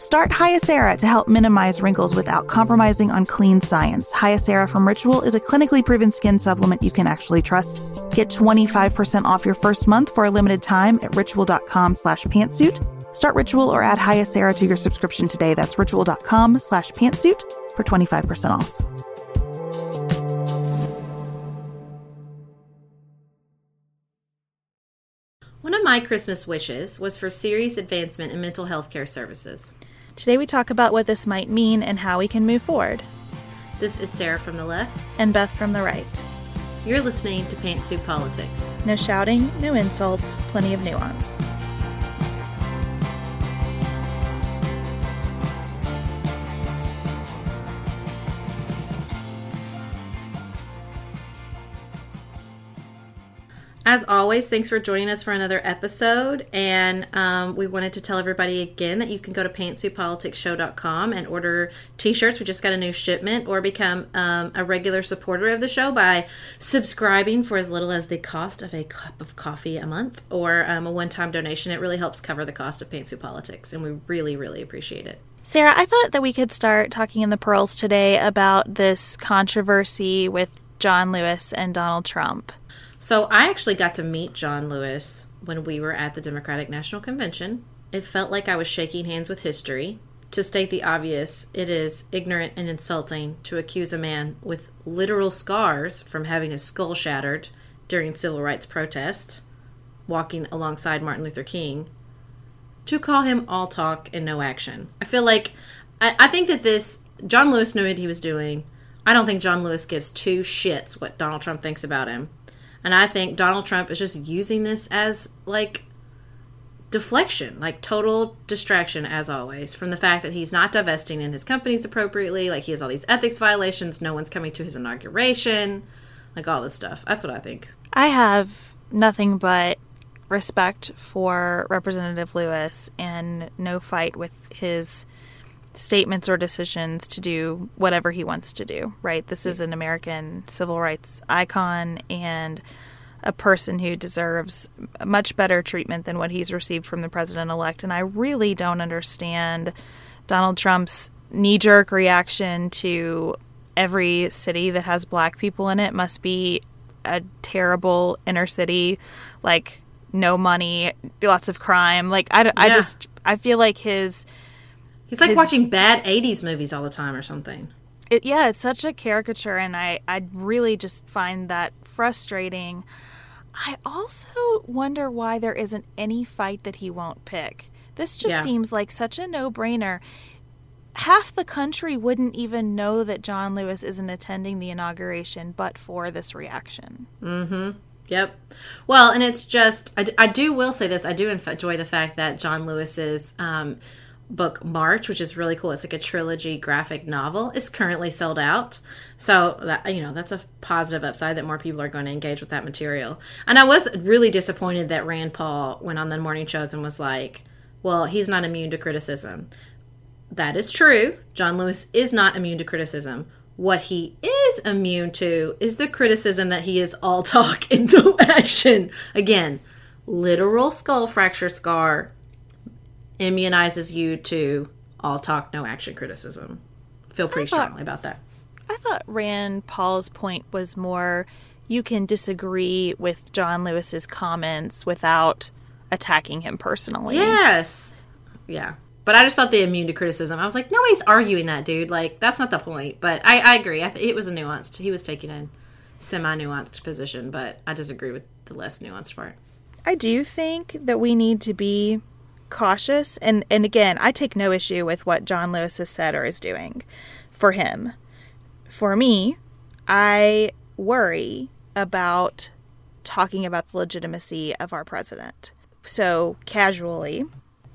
Start Hyacera to help minimize wrinkles without compromising on clean science. Hyacera from Ritual is a clinically proven skin supplement you can actually trust. Get 25% off your first month for a limited time at ritual.com slash pantsuit. Start Ritual or add Hyacera to your subscription today. That's ritual.com slash pantsuit for 25% off. One of my Christmas wishes was for serious advancement in mental health care services. Today we talk about what this might mean and how we can move forward. This is Sarah from the left. And Beth from the right. You're listening to Pantsuit Politics. No shouting, no insults, plenty of nuance. As always, thanks for joining us for another episode. And um, we wanted to tell everybody again that you can go to pantsuitpoliticsshow.com and order t shirts. We just got a new shipment or become um, a regular supporter of the show by subscribing for as little as the cost of a cup of coffee a month or um, a one time donation. It really helps cover the cost of Pantsuit Politics, and we really, really appreciate it. Sarah, I thought that we could start talking in the pearls today about this controversy with John Lewis and Donald Trump. So I actually got to meet John Lewis when we were at the Democratic National Convention. It felt like I was shaking hands with history. To state the obvious, it is ignorant and insulting to accuse a man with literal scars from having his skull shattered during civil rights protest, walking alongside Martin Luther King, to call him all talk and no action. I feel like I, I think that this John Lewis knew what he was doing. I don't think John Lewis gives two shits what Donald Trump thinks about him. And I think Donald Trump is just using this as like deflection, like total distraction, as always, from the fact that he's not divesting in his companies appropriately. Like he has all these ethics violations. No one's coming to his inauguration, like all this stuff. That's what I think. I have nothing but respect for Representative Lewis and no fight with his statements or decisions to do whatever he wants to do, right? This is an American civil rights icon and a person who deserves much better treatment than what he's received from the president elect. And I really don't understand Donald Trump's knee jerk reaction to every city that has black people in it must be a terrible inner city, like no money, lots of crime. Like, I, yeah. I just, I feel like his He's like his, watching bad 80s movies all the time or something. It, yeah, it's such a caricature, and I, I really just find that frustrating. I also wonder why there isn't any fight that he won't pick. This just yeah. seems like such a no brainer. half the country wouldn't even know that John Lewis isn't attending the inauguration but for this reaction. Mm hmm. Yep. Well, and it's just, I, I do will say this. I do enjoy the fact that John Lewis's um, book March, which is really cool. It's like a trilogy graphic novel, is currently sold out. So that you know that's a positive upside that more people are going to engage with that material. And I was really disappointed that Rand Paul went on the morning shows and was like, "Well, he's not immune to criticism." That is true. John Lewis is not immune to criticism. What he is immune to is the criticism that he is all talk and no action. Again, literal skull fracture scar immunizes you to all talk, no action criticism. Feel pretty thought- strongly about that. I thought Rand Paul's point was more you can disagree with John Lewis's comments without attacking him personally. Yes. Yeah. But I just thought the immune to criticism. I was like, nobody's arguing that, dude. Like, that's not the point. But I, I agree. I th- it was a nuanced. He was taking a semi nuanced position, but I disagree with the less nuanced part. I do think that we need to be cautious and and again, I take no issue with what John Lewis has said or is doing for him. For me, I worry about talking about the legitimacy of our president. So, casually,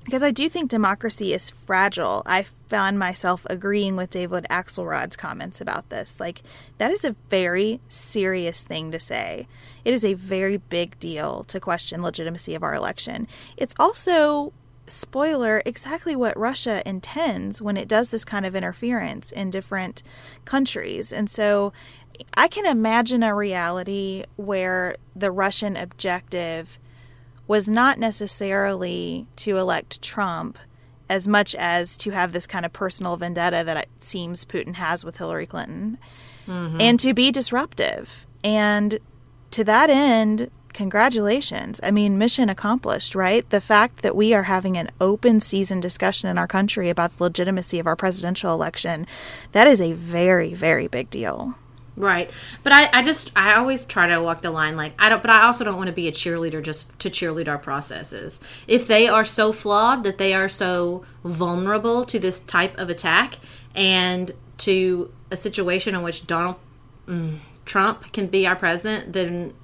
because I do think democracy is fragile. I found myself agreeing with David Axelrod's comments about this. Like, that is a very serious thing to say. It is a very big deal to question legitimacy of our election. It's also spoiler exactly what Russia intends when it does this kind of interference in different countries. And so I can imagine a reality where the Russian objective was not necessarily to elect Trump as much as to have this kind of personal vendetta that it seems Putin has with Hillary Clinton mm-hmm. and to be disruptive. And to that end, congratulations. I mean, mission accomplished, right? The fact that we are having an open season discussion in our country about the legitimacy of our presidential election, that is a very, very big deal. Right. But I, I just, I always try to walk the line like, I don't, but I also don't want to be a cheerleader just to cheerlead our processes. If they are so flawed that they are so vulnerable to this type of attack and to a situation in which Donald mm, Trump can be our president, then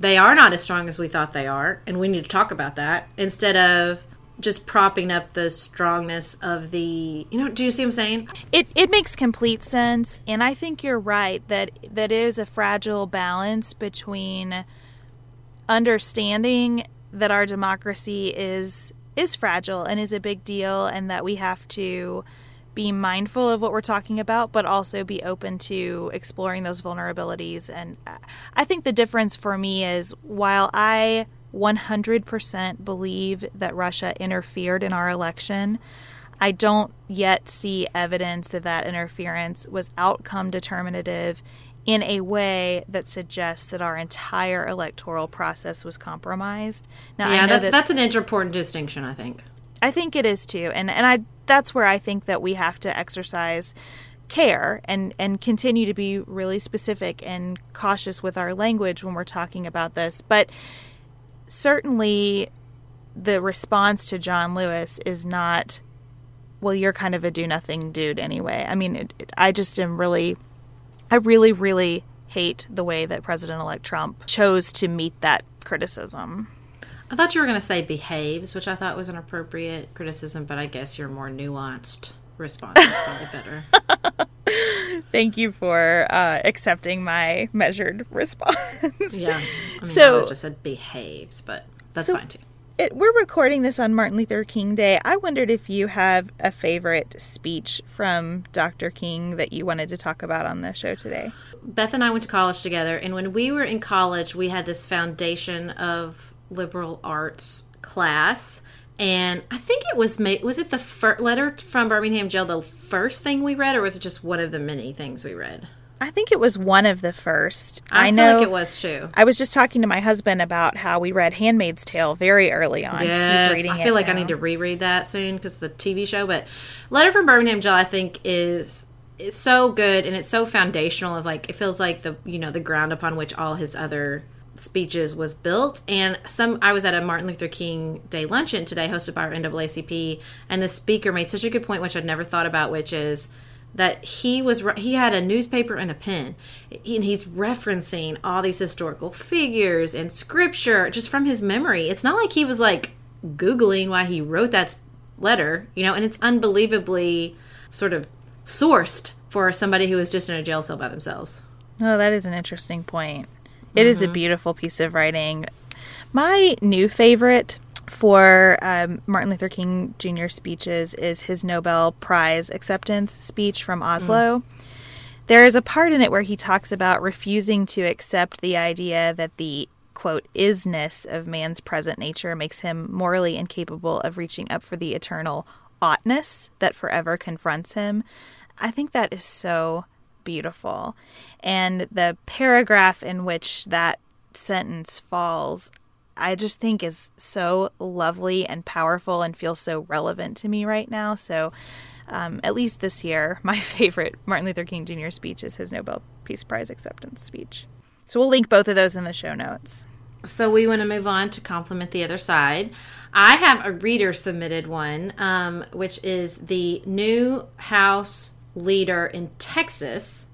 they are not as strong as we thought they are. And we need to talk about that instead of just propping up the strongness of the, you know, do you see what I'm saying? It it makes complete sense, and I think you're right that that is a fragile balance between understanding that our democracy is is fragile and is a big deal, and that we have to be mindful of what we're talking about, but also be open to exploring those vulnerabilities. And I think the difference for me is while I 100% believe that Russia interfered in our election. I don't yet see evidence that that interference was outcome determinative in a way that suggests that our entire electoral process was compromised. Now, I Yeah, that's that, that's an important distinction, I think. I think it is too, and and I that's where I think that we have to exercise care and and continue to be really specific and cautious with our language when we're talking about this. But certainly, the response to John Lewis is not, well, you're kind of a do nothing dude anyway. I mean, it, it- I just am really, I really, really hate the way that President elect Trump chose to meet that criticism. I thought you were going to say behaves, which I thought was an appropriate criticism, but I guess your more nuanced response is probably better. Thank you for uh, accepting my measured response. Yeah. I mean, So- I just said behaves, but that's fine too. It, we're recording this on Martin Luther King Day. I wondered if you have a favorite speech from Dr. King that you wanted to talk about on the show today. Beth and I went to college together, and when we were in college, we had this foundation of liberal arts class. And I think it was ma- was it the first letter from Birmingham jail the first thing we read, or was it just one of the many things we read? I think it was one of the first. I, I, feel know like it was too. I was just talking to my husband about how we read Handmaid's Tale very early on. Yes, He's reading I feel like I need to reread that soon because the TV show. But Letter from Birmingham Jail, I think, is it's so good and it's so foundational. Of like, it feels like the you know the ground upon which all his other speeches was built. And some i was at a martin luther king day luncheon today hosted by our naacp and the speaker made such a good point which i'd never thought about which is that he was he had a newspaper and a pen. And he's referencing all these historical figures and scripture just from his memory. It's not like he was like googling why he wrote that letter you know and it's unbelievably sort of sourced for somebody who is just in a jail cell by themselves. Oh, that is an interesting point. It mm-hmm. is a beautiful piece of writing. My new favorite for um, Martin Luther King Jr. speeches is his Nobel Prize acceptance speech from Oslo. Mm. There is a part in it where he talks about refusing to accept the idea that the quote isness of man's present nature makes him morally incapable of reaching up for the eternal oughtness that forever confronts him. I think that is so beautiful. And the paragraph in which that sentence falls, I just think is so lovely and powerful and feels so relevant to me right now. So, um, at least this year, my favorite Martin Luther King Jr. speech is his Nobel Peace Prize acceptance speech. So, we'll link both of those in the show notes. So, we want to move on to compliment the other side. I have a reader submitted one, um, which is the new House leader in Texas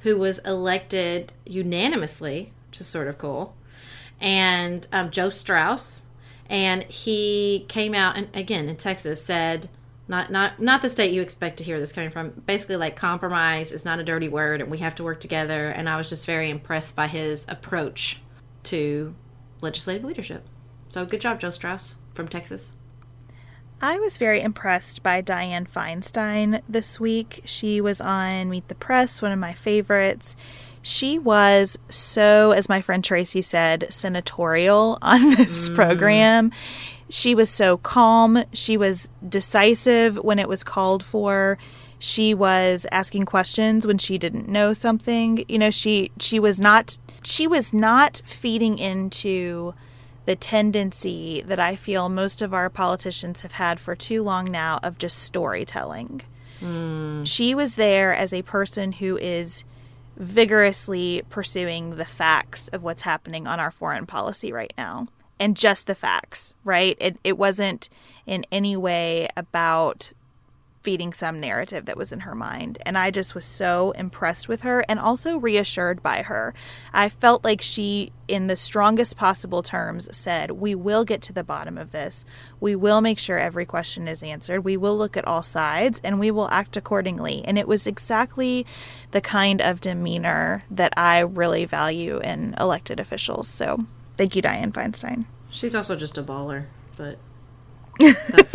who was elected unanimously, which is sort of cool, and um, Joe Straus. And he came out and again in Texas said, not not not the state you expect to hear this coming from. Basically, like compromise is not a dirty word, and we have to work together. And I was just very impressed by his approach to legislative leadership. So good job, Joe Straus from Texas. I was very impressed by Dianne Feinstein this week. She was on Meet the Press, one of my favorites. She was so, as my friend Tracy said, senatorial on this mm. program. She was so calm. She was decisive when it was called for. She was asking questions when she didn't know something. You know, she she was not she was not feeding into the tendency that I feel most of our politicians have had for too long now of just storytelling. Mm. She was there as a person who is vigorously pursuing the facts of what's happening on our foreign policy right now and just the facts, right? It, it wasn't in any way about feeding some narrative that was in her mind. And I just was so impressed with her and also reassured by her. I felt like she, in the strongest possible terms, said, We will get to the bottom of this. We will make sure every question is answered. We will look at all sides and we will act accordingly. And it was exactly the kind of demeanor that I really value in elected officials. So thank you, Dianne Feinstein. She's also just a baller, but that's.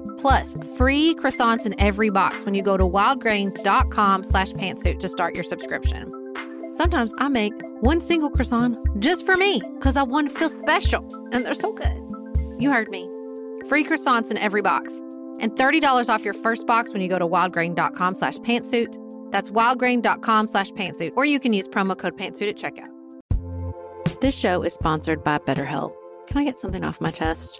plus free croissants in every box when you go to wildgrain.com slash pantsuit to start your subscription. Sometimes I make one single croissant just for me because I want to feel special, and they're so good. You heard me. Free croissants in every box, and $30 off your first box when you go to wildgrain.com slash pantsuit. That's wildgrain.com slash pantsuit, or you can use promo code pantsuit at checkout. This show is sponsored by BetterHelp. Can I get something off my chest?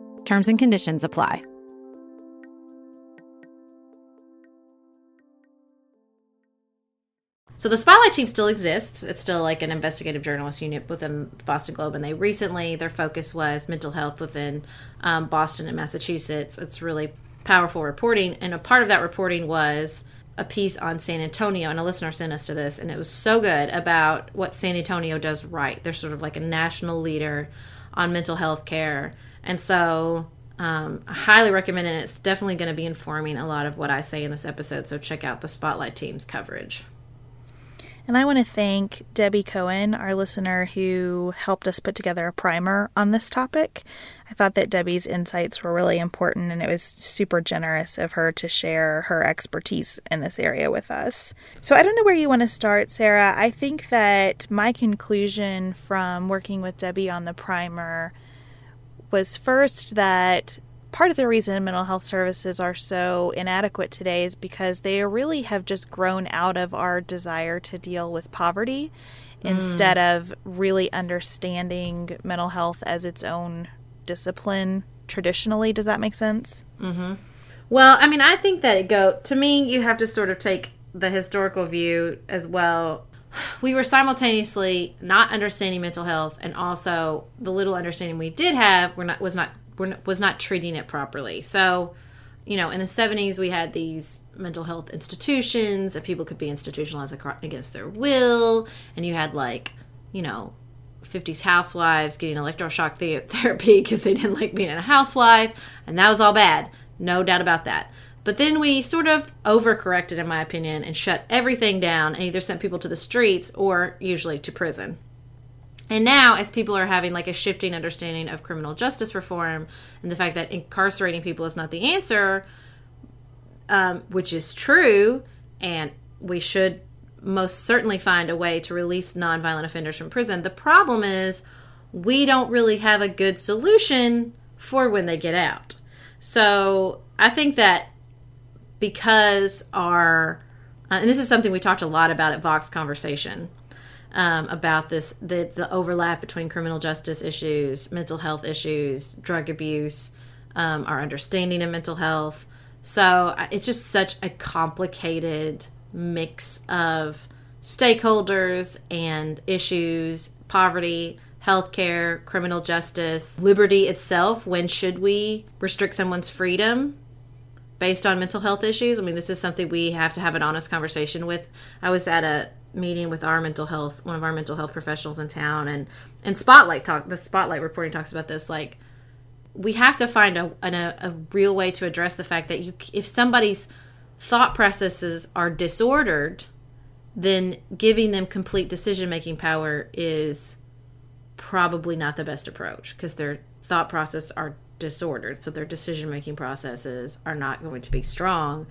Terms and conditions apply. So the Spotlight team still exists. It's still like an investigative journalist unit within the Boston Globe, and they recently their focus was mental health within um, Boston and Massachusetts. It's really powerful reporting, and a part of that reporting was a piece on San Antonio, and a listener sent us to this, and it was so good about what San Antonio does right. They're sort of like a national leader on mental health care, and so um, I highly recommend it. It's definitely going to be informing a lot of what I say in this episode. So check out the Spotlight team's coverage. And I want to thank Debbie Cohen, our listener, who helped us put together a primer on this topic. I thought that Debbie's insights were really important, and it was super generous of her to share her expertise in this area with us. So I don't know where you want to start, Sarah. I think that my conclusion from working with Debbie on the primer was first that part of the reason mental health services are so inadequate today is because they really have just grown out of our desire to deal with poverty mm. instead of really understanding mental health as its own discipline traditionally. Does that make sense? Mm-hmm. Well, I mean, I think that it go to me. You have to sort of take the historical view as well. We were simultaneously not understanding mental health, and also the little understanding we did have were not was not was not treating it properly. So, you know, in the 70s, we had these mental health institutions that people could be institutionalized against their will. And you had, like, you know, 50s housewives getting electroshock therapy because they didn't like being a housewife. And that was all bad. No doubt about that. But then we sort of overcorrected, in my opinion, and shut everything down and either sent people to the streets or usually to prison. And now, as people are having like a shifting understanding of criminal justice reform and the fact that incarcerating people is not the answer, um, which is true, and we should most certainly find a way to release nonviolent offenders from prison. The problem is we don't really have a good solution for when they get out. So I think that because our, uh, and this is something we talked a lot about at Vox Conversation um, about this the, the overlap between criminal justice issues, mental health issues, drug abuse, um, our understanding of mental health. So it's just such a complicated mix of stakeholders and issues, poverty, healthcare, criminal justice, liberty itself. When should we restrict someone's freedom? Based on mental health issues, I mean, this is something we have to have an honest conversation with. I was at a meeting with our mental health one of our mental health professionals in town and and spotlight talk the spotlight reporting talks about this like we have to find a, a, a real way to address the fact that you if somebody's thought processes are disordered then giving them complete decision making power is probably not the best approach because their thought process are disordered so their decision making processes are not going to be strong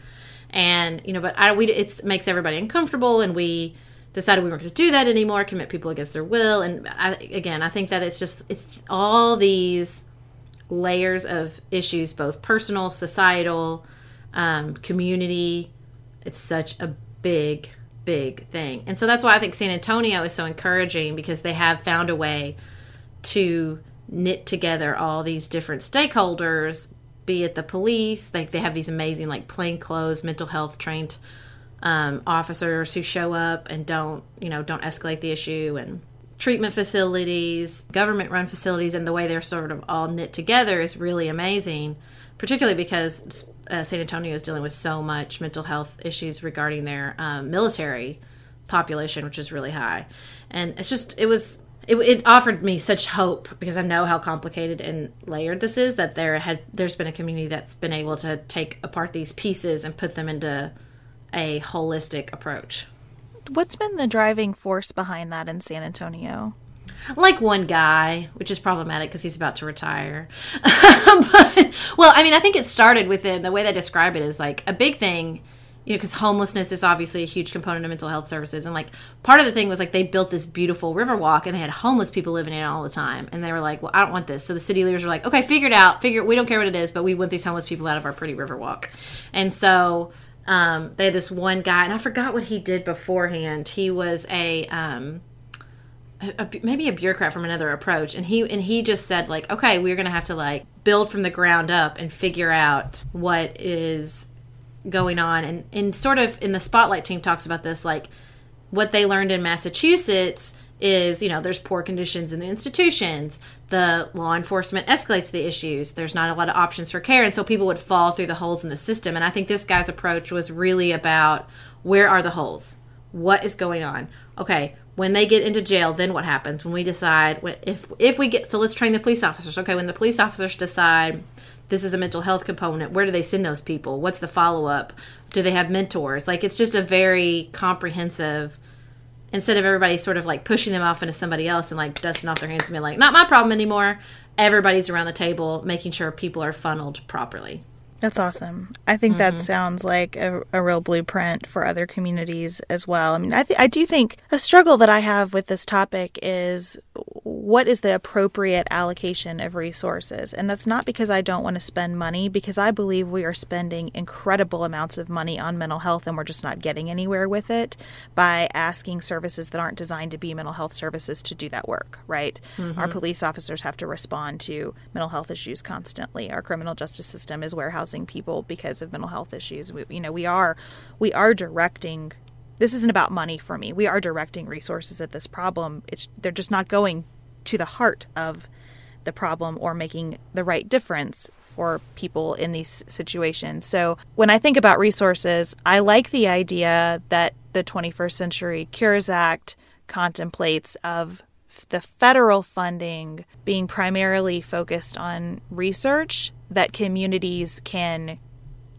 and you know but i we it makes everybody uncomfortable and we decided we weren't going to do that anymore, commit people against their will. And I, again, I think that it's just it's all these layers of issues, both personal, societal, um, community. It's such a big, big thing, and so that's why I think San Antonio is so encouraging because they have found a way to knit together all these different stakeholders, be it the police, like they have these amazing like plainclothes mental health trained um, officers who show up and don't you know don't escalate the issue and treatment facilities, government run facilities, and the way they're sort of all knit together is really amazing, particularly because uh, San Antonio is dealing with so much mental health issues regarding their um, military population, which is really high. And it's just, it was. It, it offered me such hope because I know how complicated and layered this is that there had there's been a community that's been able to take apart these pieces and put them into a holistic approach what's been the driving force behind that in San Antonio? Like one guy, which is problematic because he's about to retire. but, well, I mean, I think it started with within the way they describe it is like a big thing you know, because homelessness is obviously a huge component of mental health services. And like part of the thing was like they built this beautiful river walk and they had homeless people living in it all the time. And they were like, well, I don't want this. So the city leaders were like, okay, figure it out. Figure, we don't care what it is, but we want these homeless people out of our pretty river walk. And so um, they had this one guy, and I forgot what he did beforehand. He was a, um, a, a maybe a bureaucrat from another approach, and he and he just said like, okay, we're gonna have to like build from the ground up and figure out what is going on, and and sort of in the spotlight team talks about this like what they learned in Massachusetts is you know there's poor conditions in the institutions. The law enforcement escalates the issues. There's not a lot of options for care. And so people would fall through the holes in the system. And i think this guy's approach was really about where are the holes? What is going on? Okay when they get into jail then what happens? When we decide if if we get so let's train the police officers. Okay when the police officers decide this is a mental health component where do they send those people what's the follow-up do they have mentors like it's just a very comprehensive instead of everybody sort of like pushing them off into somebody else and like dusting off their hands and being like, not my problem anymore. Everybody's around the table making sure people are funneled properly. That's awesome. I think mm-hmm. that sounds like a, a, real blueprint for other communities as well. I mean, I, th- I do think a struggle that I have with this topic is what is the appropriate allocation of resources? And that's not because I don't want to spend money, because I believe we are spending incredible amounts of money on mental health and we're just not getting anywhere with it by asking services that aren't designed to be mental health services to do that work, right? Mm-hmm. Our police officers have to respond to mental health issues constantly. Our criminal justice system is warehousing people because of mental health issues. We, you know, we are we are directing this isn't about money for me. We are directing resources at this problem. It's they're just not going to the heart of the problem or making the right difference for people in these situations. So, when I think about resources, I like the idea that the 21st Century Cures Act contemplates of the federal funding being primarily focused on research that communities can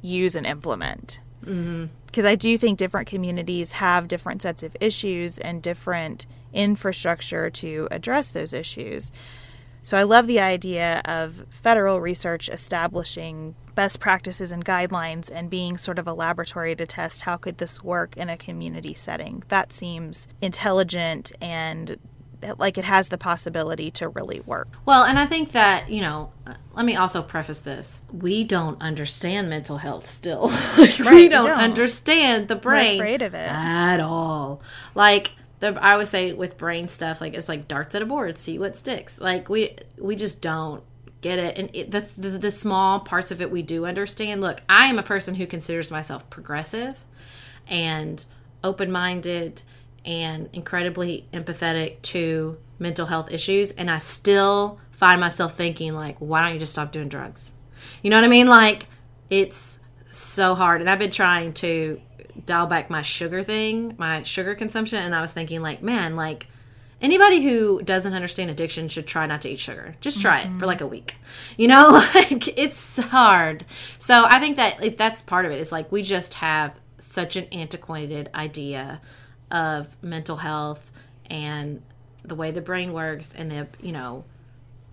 use and implement. Mm-hmm because I do think different communities have different sets of issues and different infrastructure to address those issues. So I love the idea of federal research establishing best practices and guidelines and being sort of a laboratory to test how could this work in a community setting. That seems intelligent and like it has the possibility to really work. Well, and I think that, you know, let me also preface this. We don't understand mental health still. like, right, we, don't don't understand the brain. We're afraid of it. At all. Like the I always say with brain stuff, like it's like darts at a board, see what sticks. Like we we just don't get it and it, the, the the small parts of it we do understand look i am a person who considers myself progressive and open-minded and incredibly empathetic to mental health issues and I still find myself thinking like why don't you just stop doing drugs? You know what I mean? Like it's so hard and I've been trying to dial back my sugar thing, my sugar consumption and I was thinking like man, like anybody who doesn't understand addiction should try not to eat sugar. Just try mm-hmm. it for like a week. You know, like it's hard. So I think that that's part of it. it. Is like we just have such an antiquated idea of mental health and the way the brain works and the you know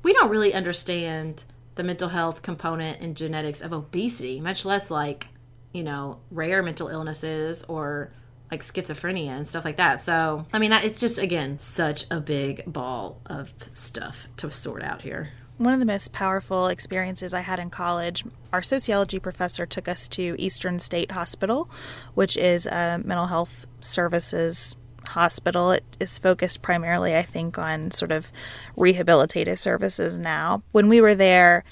we don't really understand the mental health component and genetics of obesity much less like you know rare mental illnesses or like schizophrenia and stuff like that. So i mean that, it's just again such a big ball of stuff to sort out here one of the most powerful experiences I had in college, our sociology professor took us to Eastern State Hospital, which is a mental health services hospital. It is focused primarily, I think, on sort of rehabilitative services now. When we were there,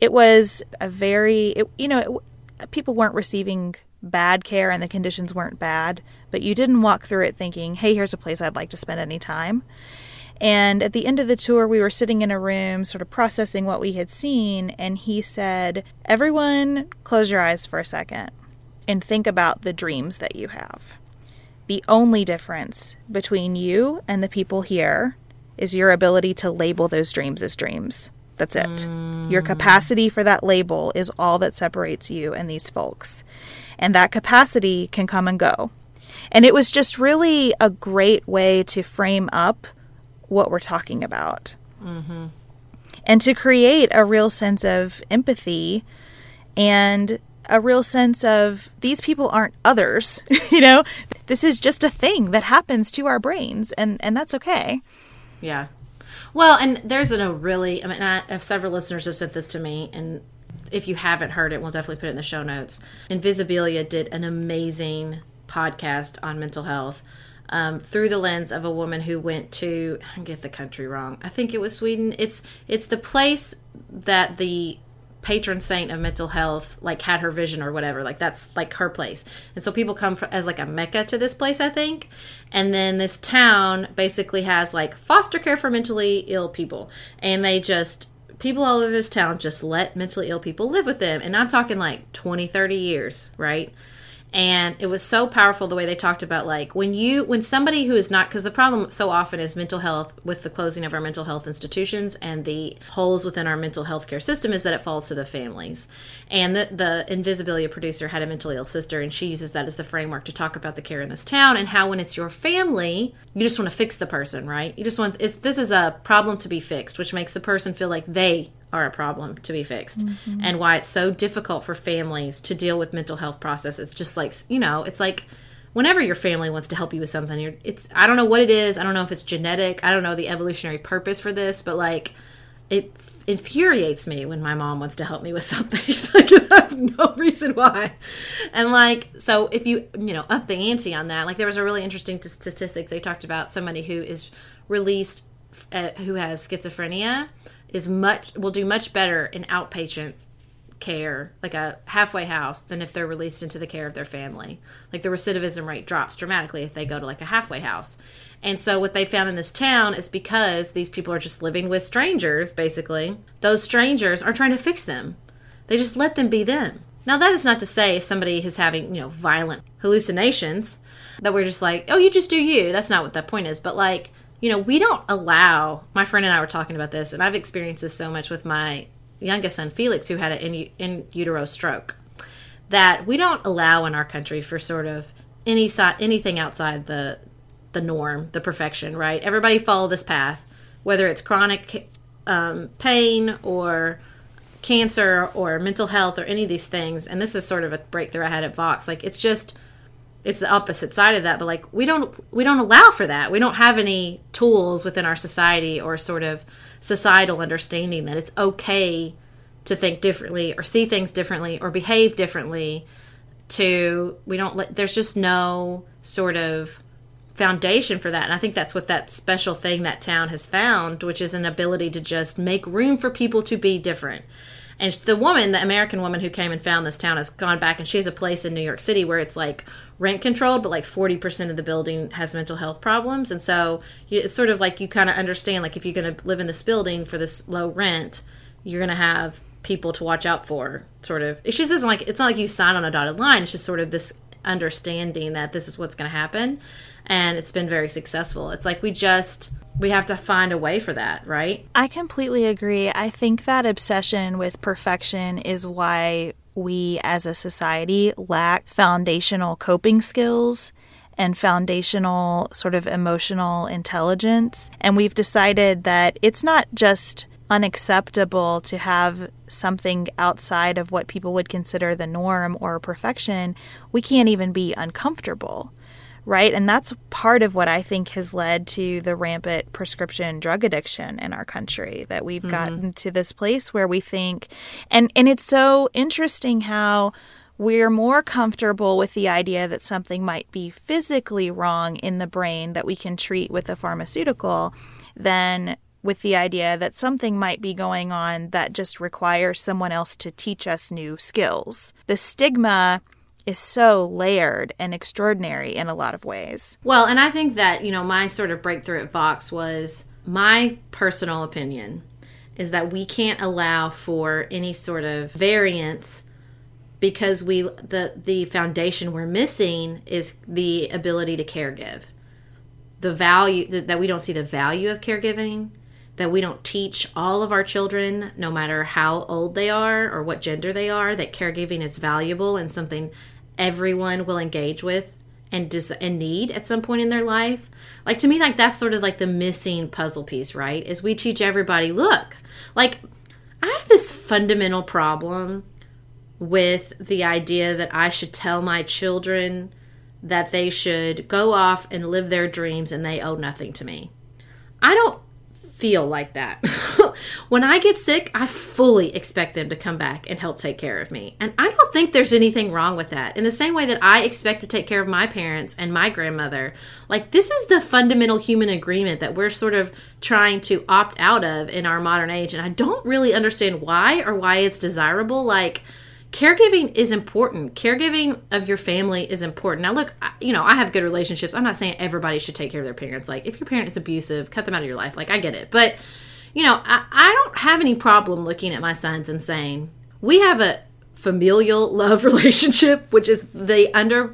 it was a very, it, you know, it, people weren't receiving bad care and the conditions weren't bad, but you didn't walk through it thinking, hey, here's a place I'd like to spend any time. And at the end of the tour, we were sitting in a room, sort of processing what we had seen, and he said, Everyone, close your eyes for a second and think about the dreams that you have. The only difference between you and the people here is your ability to label those dreams as dreams. That's it. Mm. Your capacity for that label is all that separates you and these folks. And that capacity can come and go. And it was just really a great way to frame up what we're talking about. Mm-hmm. And to create a real sense of empathy and a real sense of these people aren't others. you know, this is just a thing that happens to our brains, and and that's okay. Yeah. Well, and there's a really, I mean, I have several listeners have sent this to me, and if you haven't heard it, we'll definitely put it in the show notes. Invisibilia did an amazing podcast on mental health um, through the lens of a woman who went to I get the country wrong. I think it was Sweden. It's it's the place that the patron saint of mental health like had her vision or whatever. Like that's like her place. And so people come as like a mecca to this place i think. And then this town basically has like foster care for mentally ill people. And they just people all over this town just let mentally ill people live with them. And i'm talking like 20 30 years right and it was so powerful the way they talked about like when you when somebody who is not because the problem so often is mental health with the closing of our mental health institutions and the holes within our mental health care system is that it falls to the families. And the, the invisibilia producer had a mentally ill sister and she uses that as the framework to talk about the care in this town and how when it's your family you just want to fix the person right? You just want it's this is a problem to be fixed which makes the person feel like they are a problem to be fixed mm-hmm. and why it's so difficult for families to deal with mental health processes. Just like you know it's like whenever your family wants to help you with something you're it's i don't know what it is. I don't know if it's genetic. I don't know the evolutionary purpose for this but like it infuriates me when my mom wants to help me with something. Like i have no reason why. And like so if you you know up the ante on that like there was a really interesting statistic. They talked about somebody who is released uh, who has schizophrenia is much will do much better in outpatient care, like a halfway house, than if they're released into the care of their family. Like the recidivism rate drops dramatically if they go to like a halfway house. And so what they found in this town is because these people are just living with strangers, basically, those strangers are trying to fix them. They just let them be them. Now that is not to say if somebody is having, you know, violent hallucinations that we're just like, oh, you just do you. That's not what the point is. But like you know, we don't allow, my friend and I were talking about this, and I've experienced this so much with my youngest son, Felix, who had an in, in utero stroke, that we don't allow in our country for sort of any anything outside the, the norm, the perfection, right? Everybody follow this path, whether it's chronic um, pain or cancer or mental health or any of these things. And this is sort of a breakthrough I had at Vox. Like, it's just, it's the opposite side of that but like we don't we don't allow for that. We don't have any tools within our society or sort of societal understanding that it's okay to think differently or see things differently or behave differently to we don't let there's just no sort of foundation for that. And i think that's what that special thing that town has found which is an ability to just make room for people to be different and the woman, the American woman who came and found this town, has gone back and she has a place in New York City where it's like rent controlled, but like 40% of the building has mental health problems. And so it's sort of like you kind of understand, like, if you're going to live in this building for this low rent, you're going to have people to watch out for, sort of. It just like, it's not like you sign on a dotted line. It's just sort of this understanding that this is what's going to happen. And it's been very successful. It's like we just we have to find a way for that, right? I completely agree. I think that obsession with perfection is why we as a society lack foundational coping skills and foundational sort of emotional intelligence. And we've decided that it's not just unacceptable to have something outside of what people would consider the norm or perfection. We can't even be uncomfortable right? And that's part of what I think has led to the rampant prescription drug addiction in our country that we've mm-hmm. gotten to this place where we think and and it's so interesting how we're more comfortable with the idea that something might be physically wrong in the brain that we can treat with a pharmaceutical than with the idea that something might be going on that just requires someone else to teach us new skills. The stigma is so layered and extraordinary in a lot of ways. Well, and I think that, you know, my sort of breakthrough at Vox was my personal opinion is that we can't allow for any sort of variance because we the the foundation we're missing is the ability to care give the value that we don't see the value of caregiving that we don't teach all of our children no matter how old they are or what gender they are that caregiving is valuable and something everyone will engage with and dis- and need at some point in their life like to me like that's sort of like the missing puzzle piece right is we teach everybody look like i have this fundamental problem with the idea that I should tell my children that they should go off and live their dreams and they owe nothing to me. I don't feel like that. when I get sick, I fully expect them to come back and help take care of me. And I don't think there's anything wrong with that. In the same way that I expect to take care of my parents and my grandmother, like this is the fundamental human agreement that we're sort of trying to opt out of in our modern age. And I don't really understand why or why it's desirable. Like, caregiving is important. Caregiving of your family is important. Now, look, you know, I have good relationships. I'm not saying everybody should take care of their parents. Like, if your parent is abusive, cut them out of your life. Like, I get it. But, you know, I, I don't have any problem looking at my sons and saying, we have a familial love relationship, which is the under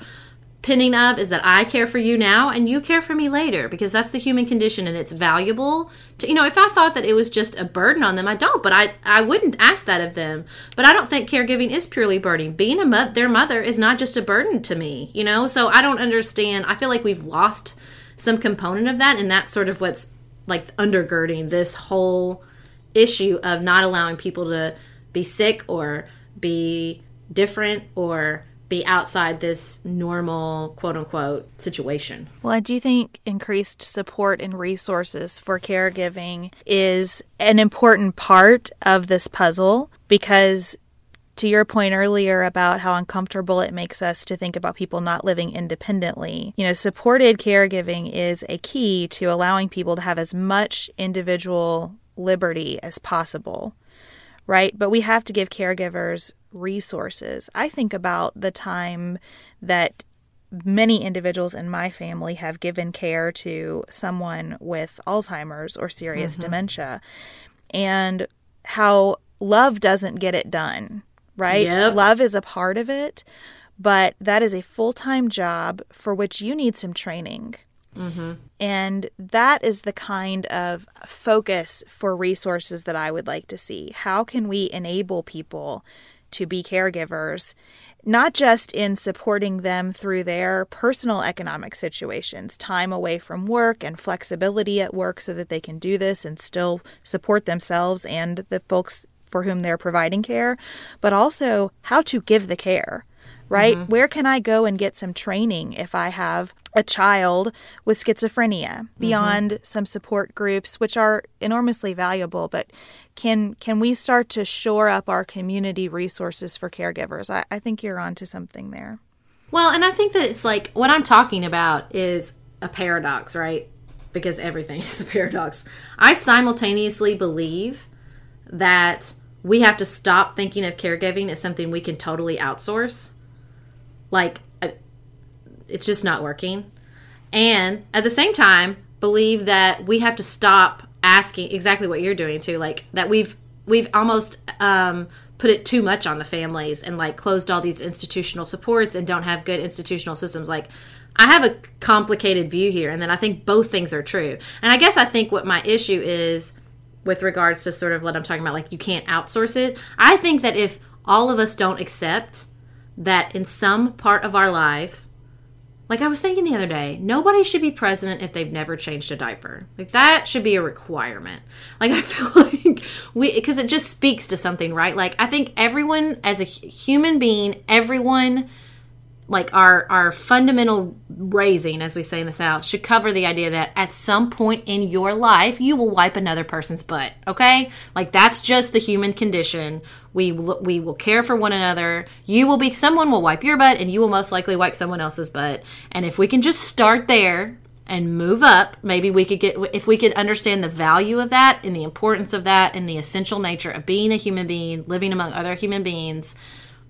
pinning of is that I care for you now and you care for me later because that's the human condition and it's valuable. To, you know, if I thought that it was just a burden on them, I don't, but I, I wouldn't ask that of them. But I don't think caregiving is purely burden. Being a mo- their mother is not just a burden to me, you know? So I don't understand. I feel like we've lost some component of that and that's sort of what's like undergirding this whole issue of not allowing people to be sick or be different or be outside this normal quote unquote situation. Well, I do think increased support and resources for caregiving is an important part of this puzzle because to your point earlier about how uncomfortable it makes us to think about people not living independently, you know, supported caregiving is a key to allowing people to have as much individual liberty as possible, right? But we have to give caregivers resources. I think about the time that many individuals in my family have given care to someone with Alzheimer's or serious mm-hmm. dementia and how love doesn't get it done, right? Yep. Love is a part of it, but that is a full time job for which you need some training. Mm-hmm. And that is the kind of focus for resources that I would like to see. How can we enable people to be caregivers, not just in supporting them through their personal economic situations, time away from work and flexibility at work so that they can do this and still support themselves and the folks for whom they're providing care, but also how to give the care right? Mm-hmm. Where can I go and get some training if I have a child with schizophrenia mm-hmm. beyond mm-hmm. some support groups which are enormously valuable but can can we start to shore up our community resources for caregivers i, I think you're onto something there well and i think that it's like what i'm talking about is a paradox right because everything is a paradox i simultaneously believe that we have to stop thinking of caregiving as something we can totally outsource like, it's just not working. And at the same time, believe that we have to stop asking exactly what you're doing too. Like that we've we've almost um, put it too much on the families and like closed all these institutional supports and don't have good institutional systems. Like I have a complicated view here, and then I think both things are true. And I guess I think what my issue is with regards to sort of what I'm talking about, like you can't outsource it. I think that if all of us don't accept that in some part of our life, like I was thinking the other day, nobody should be president if they've never changed a diaper. Like that should be a requirement. Like I feel like we because it just speaks to something, right? Like I think everyone as a human being, everyone like our our fundamental raising as we say in the south should cover the idea that at some point in your life you will wipe another person's butt okay like that's just the human condition we will, we will care for one another. You will be someone will wipe your butt and you will most likely wipe someone else's butt. And if we can just start there and move up maybe we could get if we could understand the value of that and the importance of that and the essential nature of being a human being living among other human beings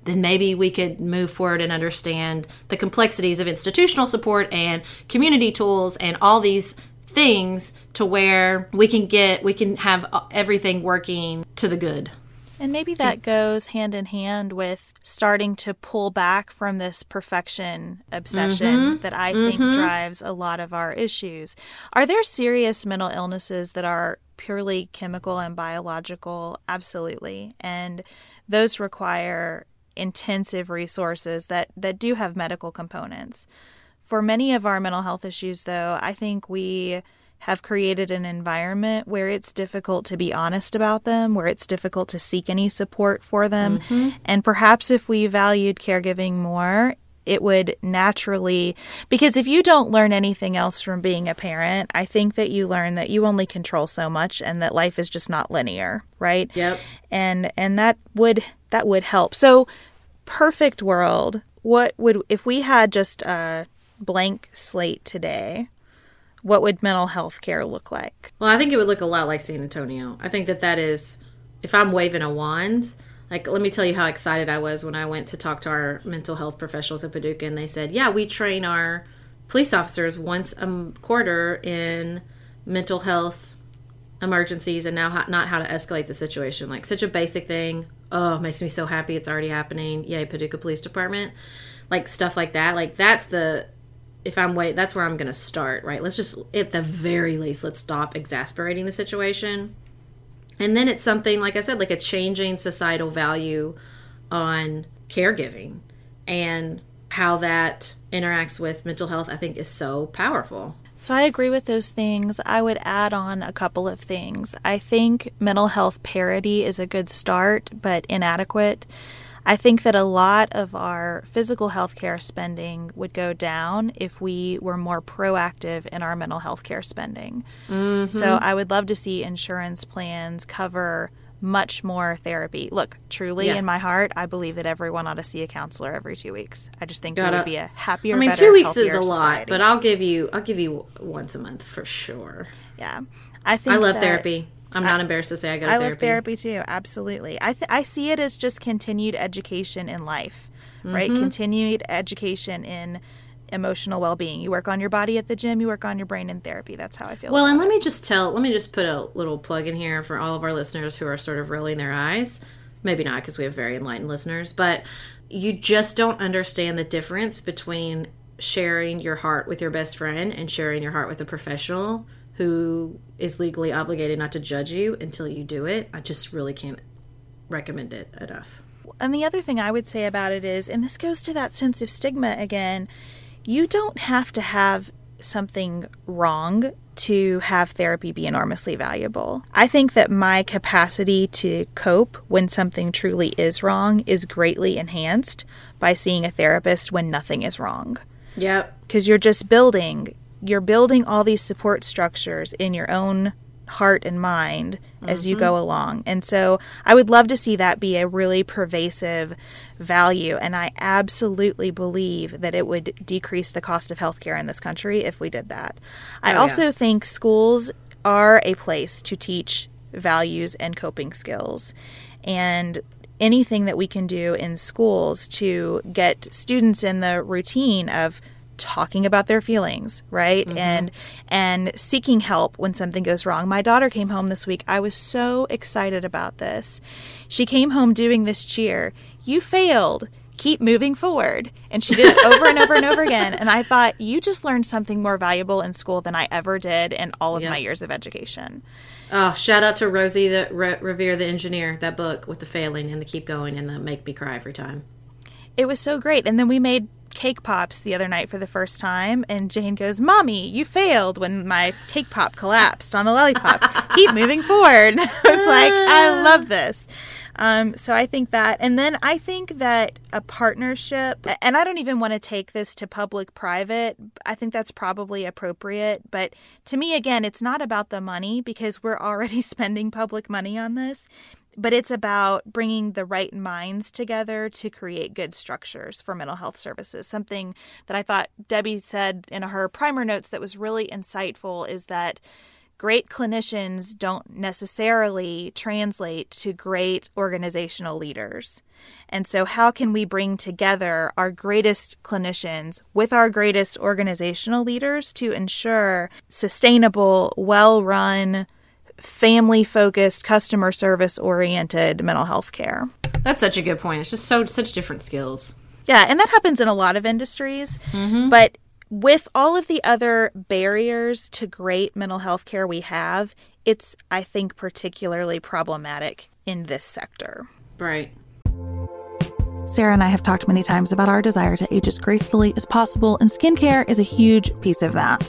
then maybe we could move forward and understand the complexities of institutional support and community tools and all these things to where we can get we can have everything working to the good and maybe that goes hand in hand with starting to pull back from this perfection obsession mm-hmm. that I think mm-hmm. drives a lot of our issues. Are there serious mental illnesses that are purely chemical and biological? Absolutely. And those require intensive resources that, that do have medical components. For many of our mental health issues, though, I think we have created an environment where it's difficult to be honest about them, where it's difficult to seek any support for them. Mm-hmm. And perhaps if we valued caregiving more, it would naturally because if you don't learn anything else from being a parent, I think that you learn that you only control so much and that life is just not linear, right? Yep. And and that would that would help. So perfect world, what would if we had just a blank slate today? What would mental health care look like? Well, I think it would look a lot like San Antonio. I think that that is if I'm waving a wand, like let me tell you how excited I was when I went to talk to our mental health professionals in Paducah and they said, "Yeah, we train our police officers once a quarter in mental health emergencies and now how, not how to escalate the situation. Like such a basic thing. Oh, makes me so happy it's already happening. Yay, Paducah Police Department. Like stuff like that. Like that's the if I'm wait, that's where I'm going to start, right? Let's just at the very least let's stop exasperating the situation. And then it's something like I said like a changing societal value on caregiving and how that interacts with mental health I think is so powerful. So I agree with those things. I would add on a couple of things. I think mental health parity is a good start, but inadequate. I think that a lot of our physical health care spending would go down if we were more proactive in our mental health care spending. Mm-hmm. So I would love to see insurance plans cover much more therapy. Look, truly yeah. in my heart, I believe that everyone ought to see a counselor every two weeks. I just think it would be a happier. I mean, better, two weeks is a lot, but I'll give you, I'll give you once a month for sure. Yeah, I think I love therapy. I'm not I, embarrassed to say I go. I therapy. love therapy too. Absolutely. I th- I see it as just continued education in life, mm-hmm. right? Continued education in emotional well-being. You work on your body at the gym, you work on your brain in therapy. That's how I feel. Well, and let it. me just tell, let me just put a little plug in here for all of our listeners who are sort of rolling their eyes. Maybe not because we have very enlightened listeners, but you just don't understand the difference between sharing your heart with your best friend and sharing your heart with a professional who is legally obligated not to judge you until you do it. I just really can't recommend it enough. And the other thing I would say about it is, and this goes to that sense of stigma again, you don't have to have something wrong to have therapy be enormously valuable. I think that my capacity to cope when something truly is wrong is greatly enhanced by seeing a therapist when nothing is wrong. Yep. Because you're just building, you're building all these support structures in your own heart and mind mm-hmm. as you mm-hmm. go along. And so I would love to see that be a really pervasive value. And I absolutely believe that it would decrease the cost of healthcare in this country if we did that. I oh, also yeah. think schools are a place to teach values and coping skills. And anything that we can do in schools to get students in the routine of talking about their feelings right? Mm-hmm. and and seeking help when something goes wrong. My daughter came home this week. I was so excited about this. She came home doing this cheer. You failed. Keep moving forward. And she did it over and over and over again. And i thought you just learned something more valuable in school than i ever did in all of my years of education. Oh shout out to rosie the Re- revere the engineer. That book with the failing and the keep going and the make me cry every time. It was so great. And then we made cake pops the other night for the first time, and Jane goes, "Mommy, you failed when my cake pop collapsed on the lollipop. Keep moving forward." And I was like, "I love this." Um, so I think that, and then I think that a partnership, and I don't even want to take this to public private. I think that's probably appropriate. But to me, again, it's not about the money because we're already spending public money on this but it's about bringing the right minds together to create good structures for mental health services. Something that I thought Debbie said in her primer notes that was really insightful is that great clinicians don't necessarily translate to great organizational leaders. And so, how can we bring together our greatest clinicians with our greatest organizational leaders to ensure sustainable, well run, family focused, customer service oriented mental health care. That's such a good point. It's just so such different skills. Yeah, and that happens in a lot of industries. Mm-hmm. But with all of the other barriers to great mental health care we have, it's, I think, particularly problematic in this sector. Right. Sarah and I have talked many times about our desire to age as gracefully as possible, and skincare is a huge piece of that.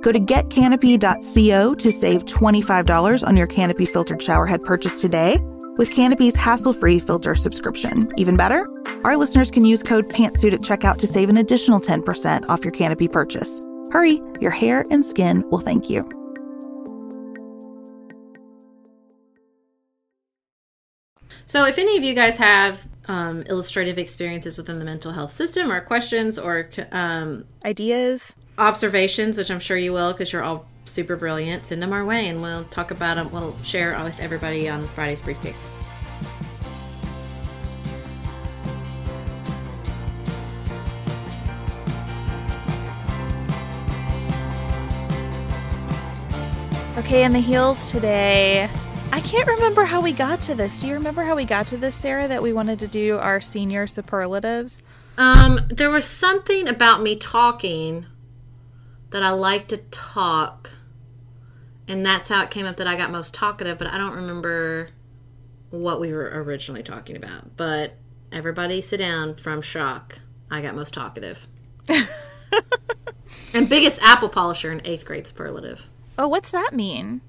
Go to getcanopy.co to save $25 on your Canopy filtered showerhead purchase today with Canopy's hassle-free filter subscription. Even better, our listeners can use code PANTSUIT at checkout to save an additional 10% off your Canopy purchase. Hurry, your hair and skin will thank you. So, if any of you guys have um, illustrative experiences within the mental health system, or questions, or um, ideas, observations, which I'm sure you will because you're all super brilliant, send them our way and we'll talk about them. We'll share with everybody on Friday's briefcase. Okay, in the heels today, I can't remember how we got to this. Do you remember how we got to this, Sarah, that we wanted to do our senior superlatives? Um, there was something about me talking that I like to talk, and that's how it came up that I got most talkative, but I don't remember what we were originally talking about. But everybody sit down from shock. I got most talkative. and biggest apple polisher in eighth grade superlative. Oh, what's that mean?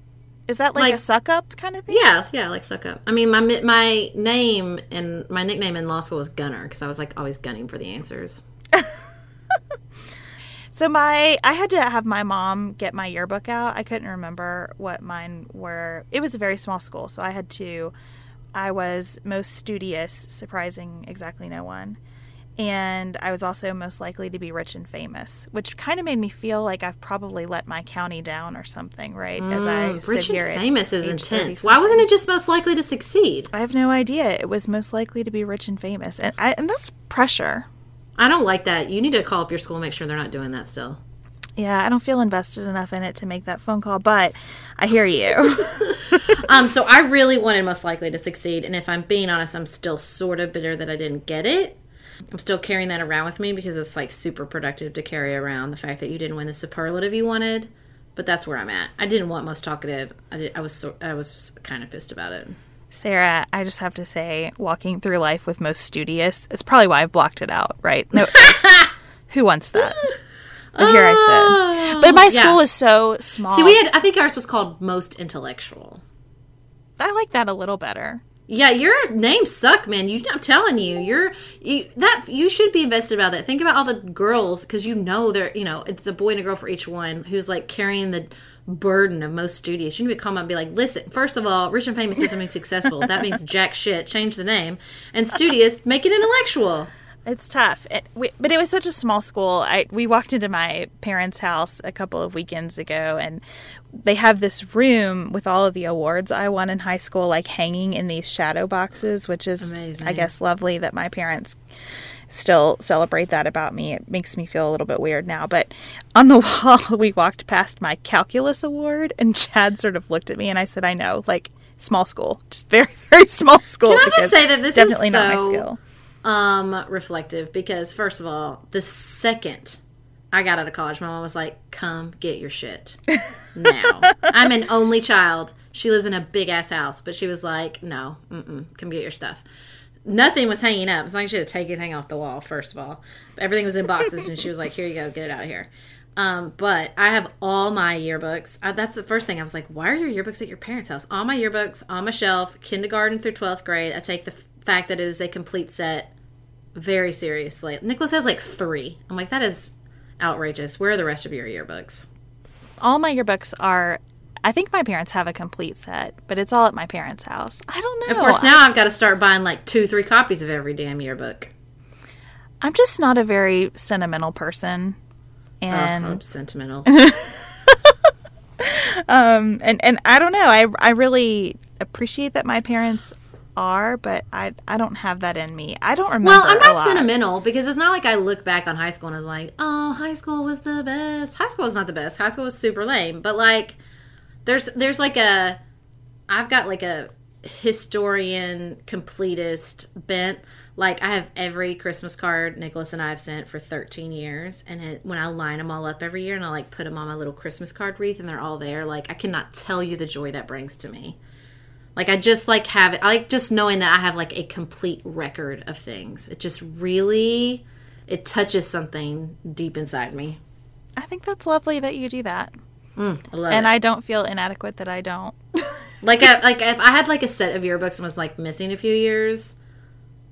Is that like, Like- a suck up kind of thing? Yeah, yeah, like suck up. I mean, my my name and my nickname in law school was Gunner because I was like always gunning for the answers. So my I had to have my mom get my yearbook out. I couldn't remember what mine were. It was a very small school, so I had to I was most studious, surprising exactly no one. And I was also most likely to be rich and famous, which kind of made me feel like I've probably let my county down or something, right? As I sit Mm, Rich here and famous is intense. Why wasn't it just most likely to succeed? I have no idea. It was most likely to be rich and famous, and I, and that's pressure. I don't like that. You need to call up your school and make sure they're not doing that still. Yeah, I don't feel invested enough in it to make that phone call, but I hear you. Um, so I really wanted most likely to succeed, and if I'm being honest, I'm still sort of bitter that I didn't get it. I'm still carrying that around with me because it's like super productive to carry around the fact that you didn't win the superlative you wanted. But that's where I'm at. I didn't want most talkative. I did, I was so, I was kind of pissed about it. Sarah, I just have to say, walking through life with most studious, it's probably why I've blocked it out, right? No, who wants that? But here I sit. Oh, but my school Yeah. was so small. See, we had I think ours was called most intellectual. I like that a little better. Yeah, your names suck, man. You, I'm telling you, you're you that you should be invested about that. Think about all the girls because you know they're you know it's a boy and a girl for each one who's like carrying the burden of most studious. You need to come up and be like, listen. First of all, rich and famous doesn't mean successful. That means jack shit. Change the name and studious. Make it intellectual. It's tough, it, we, but it was such a small school. I we walked into my parents' house a couple of weekends ago, and they have this room with all of the awards I won in high school, like hanging in these shadow boxes, which is, Amazing. I guess, lovely that my parents still celebrate that about me. It makes me feel a little bit weird now, but on the wall, we walked past my calculus award, and Chad sort of looked at me, and I said, "I know, like." Small school, just very, very small school. Can I just say that this is definitely not my skill. um reflective because first of all the second i got out of college my mom was like come get your shit now i'm an only child she lives in a big ass house but she was like no mm-mm, come get your stuff nothing was hanging up it's not like she had to take anything off the wall first of all everything was in boxes and she was like here you go get it out of here um, but I have all my yearbooks. I, that's the first thing. I was like, why are your yearbooks at your parents' house? All my yearbooks on my shelf, kindergarten through 12th grade. I take the f- fact that it is a complete set very seriously. Nicholas has like three. I'm like, that is outrageous. Where are the rest of your yearbooks? all my yearbooks are I think my parents have a complete set, but it's all at my parents' house. I don't know. Of course, now I've got to start buying like two, three copies of every damn yearbook. I'm just not a very sentimental person. Oh, And I'm sentimental. um and and I don't know. I I really appreciate that my parents are, but I I don't have that in me. I don't remember Well, I'm not sentimental because it's not like I look back on high school and is like, oh, high school was the best. High school was not the best. High school was super lame. But like, there's there's like a, I've got like a historian completist bent. Like I have every Christmas card Nicholas and I have sent for 13 years, and it, when I line them all up every year and I like put them on my little Christmas card wreath and they're all there, like I cannot tell you the joy that brings to me. Like I just like have it. I like just knowing that I have like a complete record of things. It just really it touches something deep inside me. I think that's lovely that you do that. I And it. I don't feel inadequate that I don't. like I, like if I had like a set of yearbooks and was like missing a few years,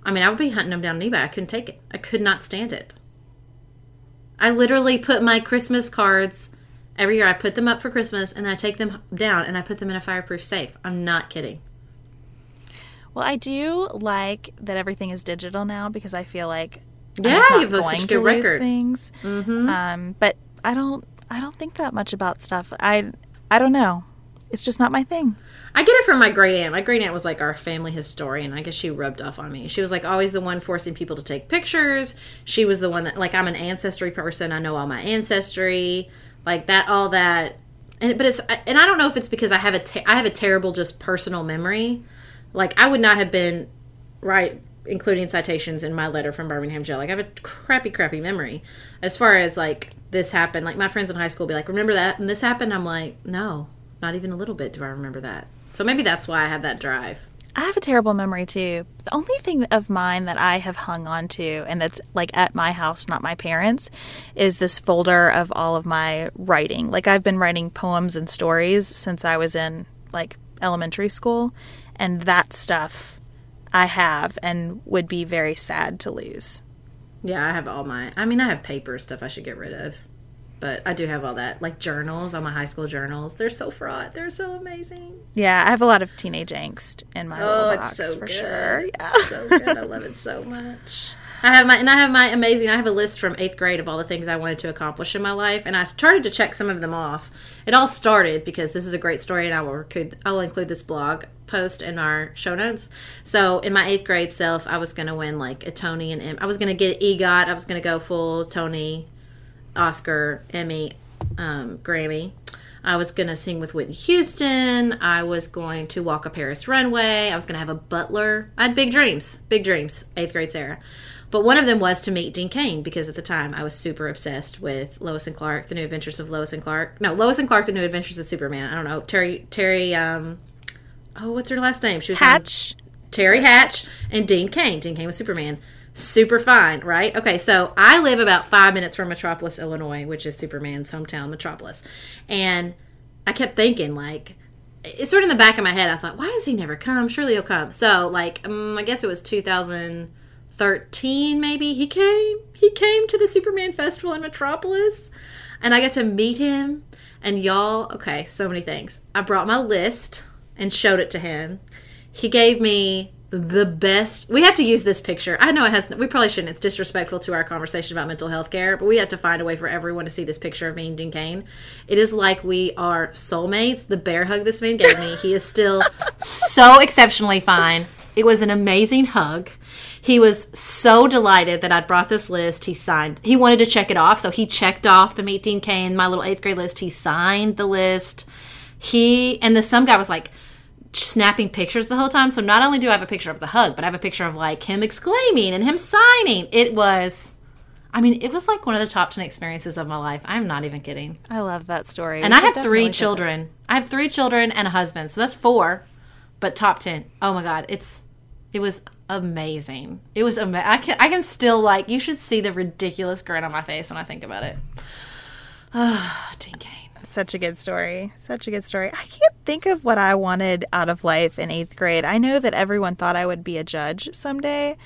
I mean I would be hunting them down eBay. I couldn't take it. I could not stand it. I literally put my Christmas cards every year. I put them up for Christmas and then I take them down and I put them in a fireproof safe. I'm not kidding. Well, I do like that everything is digital now because I feel like Yeah, I'm not you have going to good lose record. things. Um, but I don't. I don't think that much about stuff. I. I don't know. It's just not my thing. I get it from my great aunt. My great aunt was like our family historian. I guess she rubbed off on me. She was like always the one forcing people to take pictures. She was the one that like I'm an ancestry person. I know all my ancestry. Like that all that and but it's and I don't know if it's because I have a te- I have a terrible just personal memory. Like I would not have been right including citations in my letter from Birmingham jail. Like I have a crappy, crappy memory as far as like this happened. Like my friends in high school be like, "Remember that?" and this happened. I'm like, "No, not even a little bit. Do I remember that?" So maybe that's why I have that drive. I have a terrible memory too. The only thing of mine that I have hung on to, and that's like at my house, not my parents, is this folder of all of my writing. Like I've been writing poems and stories since I was in like elementary school, and that stuff I have and would be very sad to lose. Yeah, I have all my. I mean, I have paper stuff I should get rid of, but I do have all that, like journals, all my high school journals. They're so fraught. They're so amazing. Yeah, I have a lot of teenage angst in my Oh, little it's box so for good. sure. Yeah. It's so good. I love it so much. I have my and I have my amazing. I have a list from eighth grade of all the things I wanted to accomplish in my life, and I started to check some of them off. It all started because this is a great story, and I will I'll include this blog post in our show notes. So in my eighth grade self, I was going to win like a Tony and Emmy. I was going to get EGOT. I was going to go full Tony, Oscar, Emmy, um, Grammy. I was going to sing with Whitney Houston. I was going to walk a Paris runway. I was going to have a butler. I had big dreams, big dreams, eighth grade Sarah. But one of them was to meet Dean Cain because at the time I was super obsessed with Lois and Clark, The New Adventures of Lois and Clark. No, Lois and Clark, The New Adventures of Superman. I don't know. Teri, Teri, um, oh, what's her last name? She was Hatch. Teri Hatch and Dean Cain. Dean Cain was Superman. Super fine, right? Okay, so I live about five minutes from Metropolis, Illinois, which is Superman's hometown, Metropolis. And I kept thinking, like, it's sort of in the back of my head. I thought, why does he never come? Surely he'll come. So, like, um, I guess it was 2013, maybe. He came. He came to the Superman Festival in Metropolis, and I got to meet him. And y'all, okay, so many things. I brought my list and showed it to him. He gave me the best. We have to use this picture. I know it has. We probably shouldn't. It's disrespectful to our conversation about mental health care, but we have to find a way for everyone to see this picture of me and Dean Cain. It is like we are soulmates. The bear hug this man gave me. He is still so exceptionally fine. It was an amazing hug. He was so delighted that I'd brought this list. He signed. He wanted to check it off, so he checked off the Meet Dean Cain, my little eighth grade list. He signed the list. He and the some guy was like snapping pictures the whole time. So not only do I have a picture of the hug, but I have a picture of like him exclaiming and him signing. It was, I mean, it was like one of the top ten experiences of my life. I'm not even kidding. I love that story. And We I have three children. I have three children and a husband, so that's four. But top ten. Oh my god, it's it was amazing. It was amazing. I can I can still like. You should see the ridiculous grin on my face when I think about it. Ah, Dean Cain. Such a good story. Such a good story. I can't think of what I wanted out of life in eighth grade. I know that everyone thought I would be a judge someday.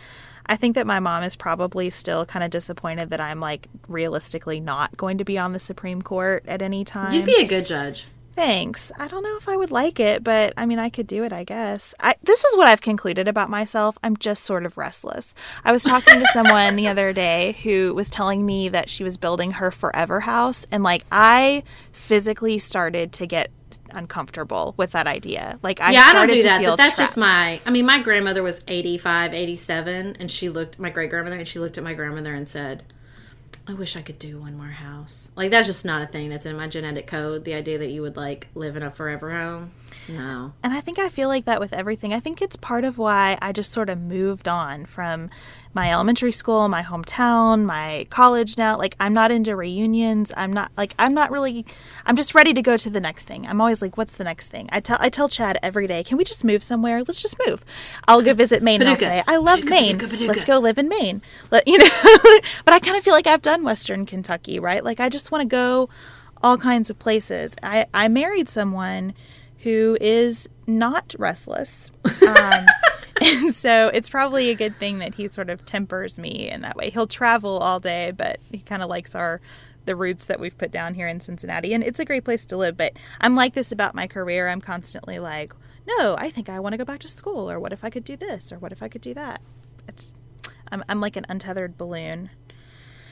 I think that my mom is probably still kind of disappointed that I'm like realistically not going to be on the Supreme Court at any time. You'd be a good judge. Thanks. I don't know if I would like it, but I mean, I could do it, I guess. I, this is what I've concluded about myself. I'm just sort of restless. I was talking to someone the other day who was telling me that she was building her forever house, and like, I physically started to get uncomfortable with that idea. Like, I yeah, I don't do that. that's just my. I mean, my grandmother was 85, 87, and she looked my great grandmother, and she looked at my grandmother and said, "I wish I could do one more house." Like that's just not a thing that's in my genetic code. The idea that you would like live in a forever home, no. And I think I feel like that with everything. I think it's part of why I just sort of moved on from my elementary school, my hometown, my college now. Like I'm not into reunions. I'm not like I'm not really I'm just ready to go to the next thing. I'm always like what's the next thing? I tell I tell Chad every day, "Can we just move somewhere? Let's just move." I'll go visit Maine and I'll say, "I love Maine. Paducah, Paducah." Let's go live in Maine." Let you know. but I kind of feel like I've done western Kentucky, right? Like I just want to go all kinds of places. I I married someone who is not restless. Um, and so it's probably a good thing that he sort of tempers me in that way. He'll travel all day, but he kind of likes our the roots that we've put down here in Cincinnati and it's a great place to live, but I'm like this about my career. I'm constantly like, "No, I think I want to go back to school or what if I could do this or what if I could do that?" It's I'm I'm like an untethered balloon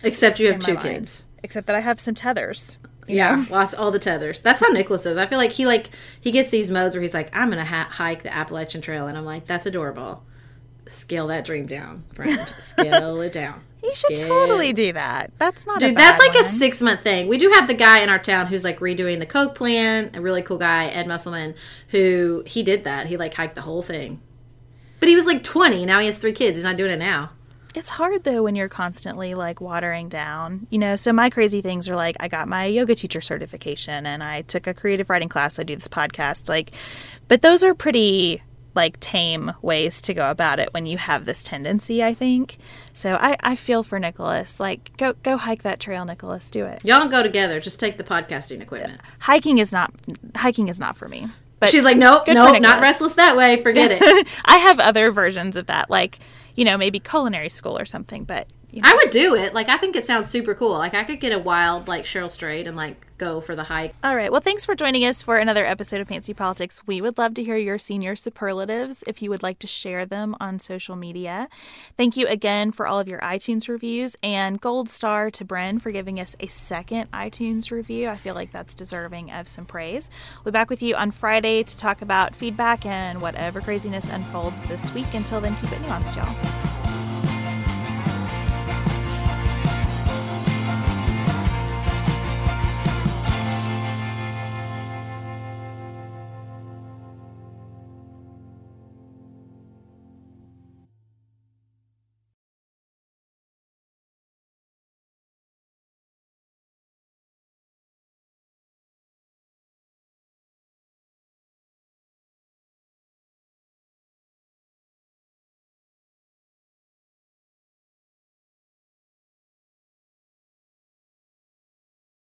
Except you have two mind. kids. Except that I have some tethers. Yeah, know? lots all the tethers. That's how Nicholas is. I feel like he like he gets these modes where he's like, I'm gonna ha- hike the Appalachian Trail, and I'm like, that's adorable. scale that dream down, friend. scale it down. He should Scale- totally do that. That's not a Dude, that's like a six month thing. We do have the guy in our town who's like redoing the Coke plan, a really cool guy, Ed Musselman, who he did that. He like hiked the whole thing. But he was like 20. Now he has three kids. He's not doing it now. It's hard though when you're constantly like watering down. You know, so my crazy things are like I got my yoga teacher certification and I took a creative writing class. I do this podcast. Like, but those are pretty like tame ways to go about it when you have this tendency, I think. So I, I feel for Nicholas. Like go go hike that trail, Nicholas. Do it. Y'all don't go together. Just take the podcasting equipment. Hiking is not hiking is not for me. But She's like, nope, nope, not restless that way. Forget it. I have other versions of that, like, you know, maybe culinary school or something, but you know, I would do it. Like, I think it sounds super cool. Like, I could get a wild, like, Cheryl Strayed and, like, go for the hike. All right. Well, thanks for joining us for another episode of Pantsuit Politics. We would love to hear your senior superlatives if you would like to share them on social media. Thank you again for all of your iTunes reviews and gold star to Bren for giving us a second iTunes review. I feel like that's deserving of some praise. We'll be back with you on Friday to talk about feedback and whatever craziness unfolds this week. Until then, keep it nuanced, y'all.